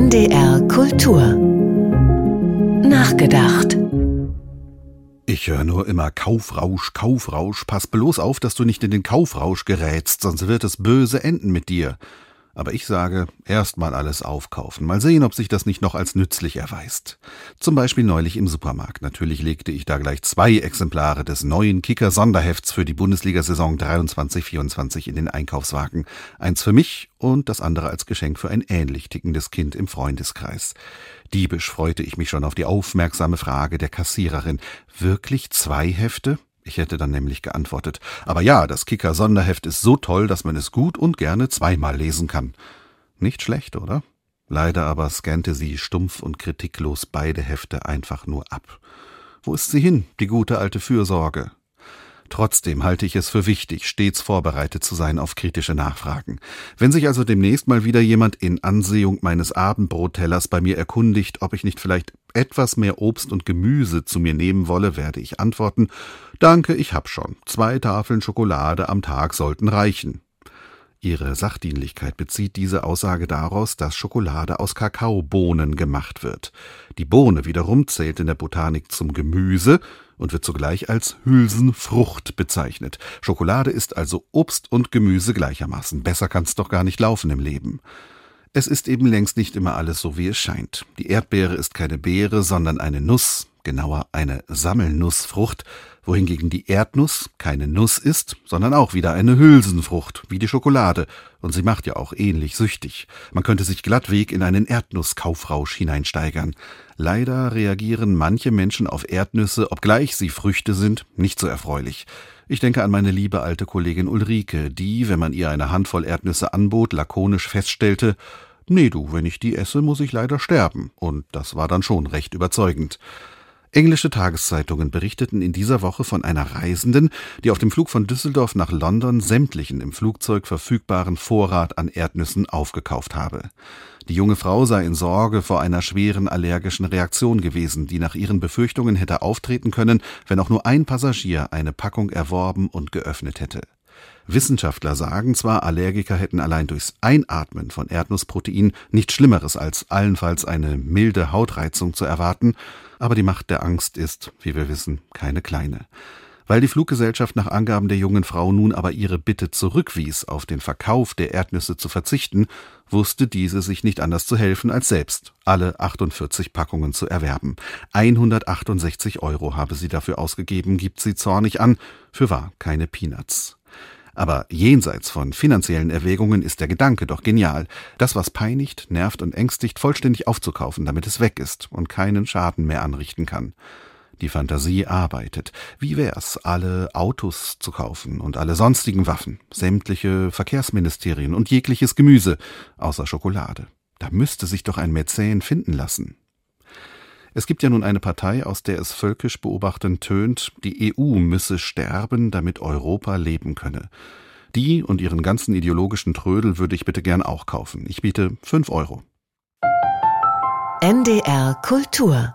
NDR Kultur Nachgedacht ich höre nur immer Kaufrausch, Kaufrausch. Pass bloß auf, dass du nicht in den Kaufrausch gerätst, sonst wird es böse enden mit dir. Aber ich sage, erst mal alles aufkaufen. Mal sehen, ob sich das nicht noch als nützlich erweist. Zum Beispiel neulich im Supermarkt. Natürlich legte ich da gleich zwei Exemplare des neuen Kicker-Sonderhefts für die Bundesliga-Saison 23-24 in den Einkaufswagen. Eins für mich und das andere als Geschenk für ein ähnlich tickendes Kind im Freundeskreis. Diebisch freute ich mich schon auf die aufmerksame Frage der Kassiererin. Wirklich zwei Hefte? Ich hätte dann nämlich geantwortet. Aber ja, das Kicker-Sonderheft ist so toll, dass man es gut und gerne zweimal lesen kann. Nicht schlecht, oder? Leider aber scannte sie stumpf und kritiklos beide Hefte einfach nur ab. Wo ist sie hin, die gute alte Fürsorge? Trotzdem halte ich es für wichtig, stets vorbereitet zu sein auf kritische Nachfragen. Wenn sich also demnächst mal wieder jemand in Ansehung meines Abendbrottellers bei mir erkundigt, ob ich nicht vielleicht etwas mehr Obst und Gemüse zu mir nehmen wolle, werde ich antworten Danke, ich hab schon. Zwei Tafeln Schokolade am Tag sollten reichen. Ihre Sachdienlichkeit bezieht diese Aussage daraus, dass Schokolade aus Kakaobohnen gemacht wird. Die Bohne wiederum zählt in der Botanik zum Gemüse und wird zugleich als Hülsenfrucht bezeichnet. Schokolade ist also Obst und Gemüse gleichermaßen. Besser kann's doch gar nicht laufen im Leben. Es ist eben längst nicht immer alles so, wie es scheint. Die Erdbeere ist keine Beere, sondern eine Nuss, genauer eine Sammelnussfrucht, wohingegen die Erdnuss keine Nuss ist, sondern auch wieder eine Hülsenfrucht, wie die Schokolade, und sie macht ja auch ähnlich süchtig. Man könnte sich glattweg in einen Erdnusskaufrausch hineinsteigern. Leider reagieren manche Menschen auf Erdnüsse, obgleich sie Früchte sind, nicht so erfreulich. Ich denke an meine liebe alte Kollegin Ulrike, die, wenn man ihr eine Handvoll Erdnüsse anbot, lakonisch feststellte, Nee, du, wenn ich die esse, muss ich leider sterben. Und das war dann schon recht überzeugend. Englische Tageszeitungen berichteten in dieser Woche von einer Reisenden, die auf dem Flug von Düsseldorf nach London sämtlichen im Flugzeug verfügbaren Vorrat an Erdnüssen aufgekauft habe. Die junge Frau sei in Sorge vor einer schweren allergischen Reaktion gewesen, die nach ihren Befürchtungen hätte auftreten können, wenn auch nur ein Passagier eine Packung erworben und geöffnet hätte. Wissenschaftler sagen zwar, Allergiker hätten allein durchs Einatmen von Erdnussprotein nichts Schlimmeres als allenfalls eine milde Hautreizung zu erwarten, aber die Macht der Angst ist, wie wir wissen, keine kleine. Weil die Fluggesellschaft nach Angaben der jungen Frau nun aber ihre Bitte zurückwies, auf den Verkauf der Erdnüsse zu verzichten, wusste diese sich nicht anders zu helfen, als selbst alle 48 Packungen zu erwerben. 168 Euro habe sie dafür ausgegeben, gibt sie zornig an, für wahr keine Peanuts. Aber jenseits von finanziellen Erwägungen ist der Gedanke doch genial, das, was peinigt, nervt und ängstigt, vollständig aufzukaufen, damit es weg ist und keinen Schaden mehr anrichten kann. Die Fantasie arbeitet. Wie wär's, alle Autos zu kaufen und alle sonstigen Waffen, sämtliche Verkehrsministerien und jegliches Gemüse, außer Schokolade? Da müsste sich doch ein Mäzen finden lassen. Es gibt ja nun eine Partei, aus der es völkisch beobachtend tönt, die EU müsse sterben, damit Europa leben könne. Die und ihren ganzen ideologischen Trödel würde ich bitte gern auch kaufen. Ich biete fünf Euro. NDR Kultur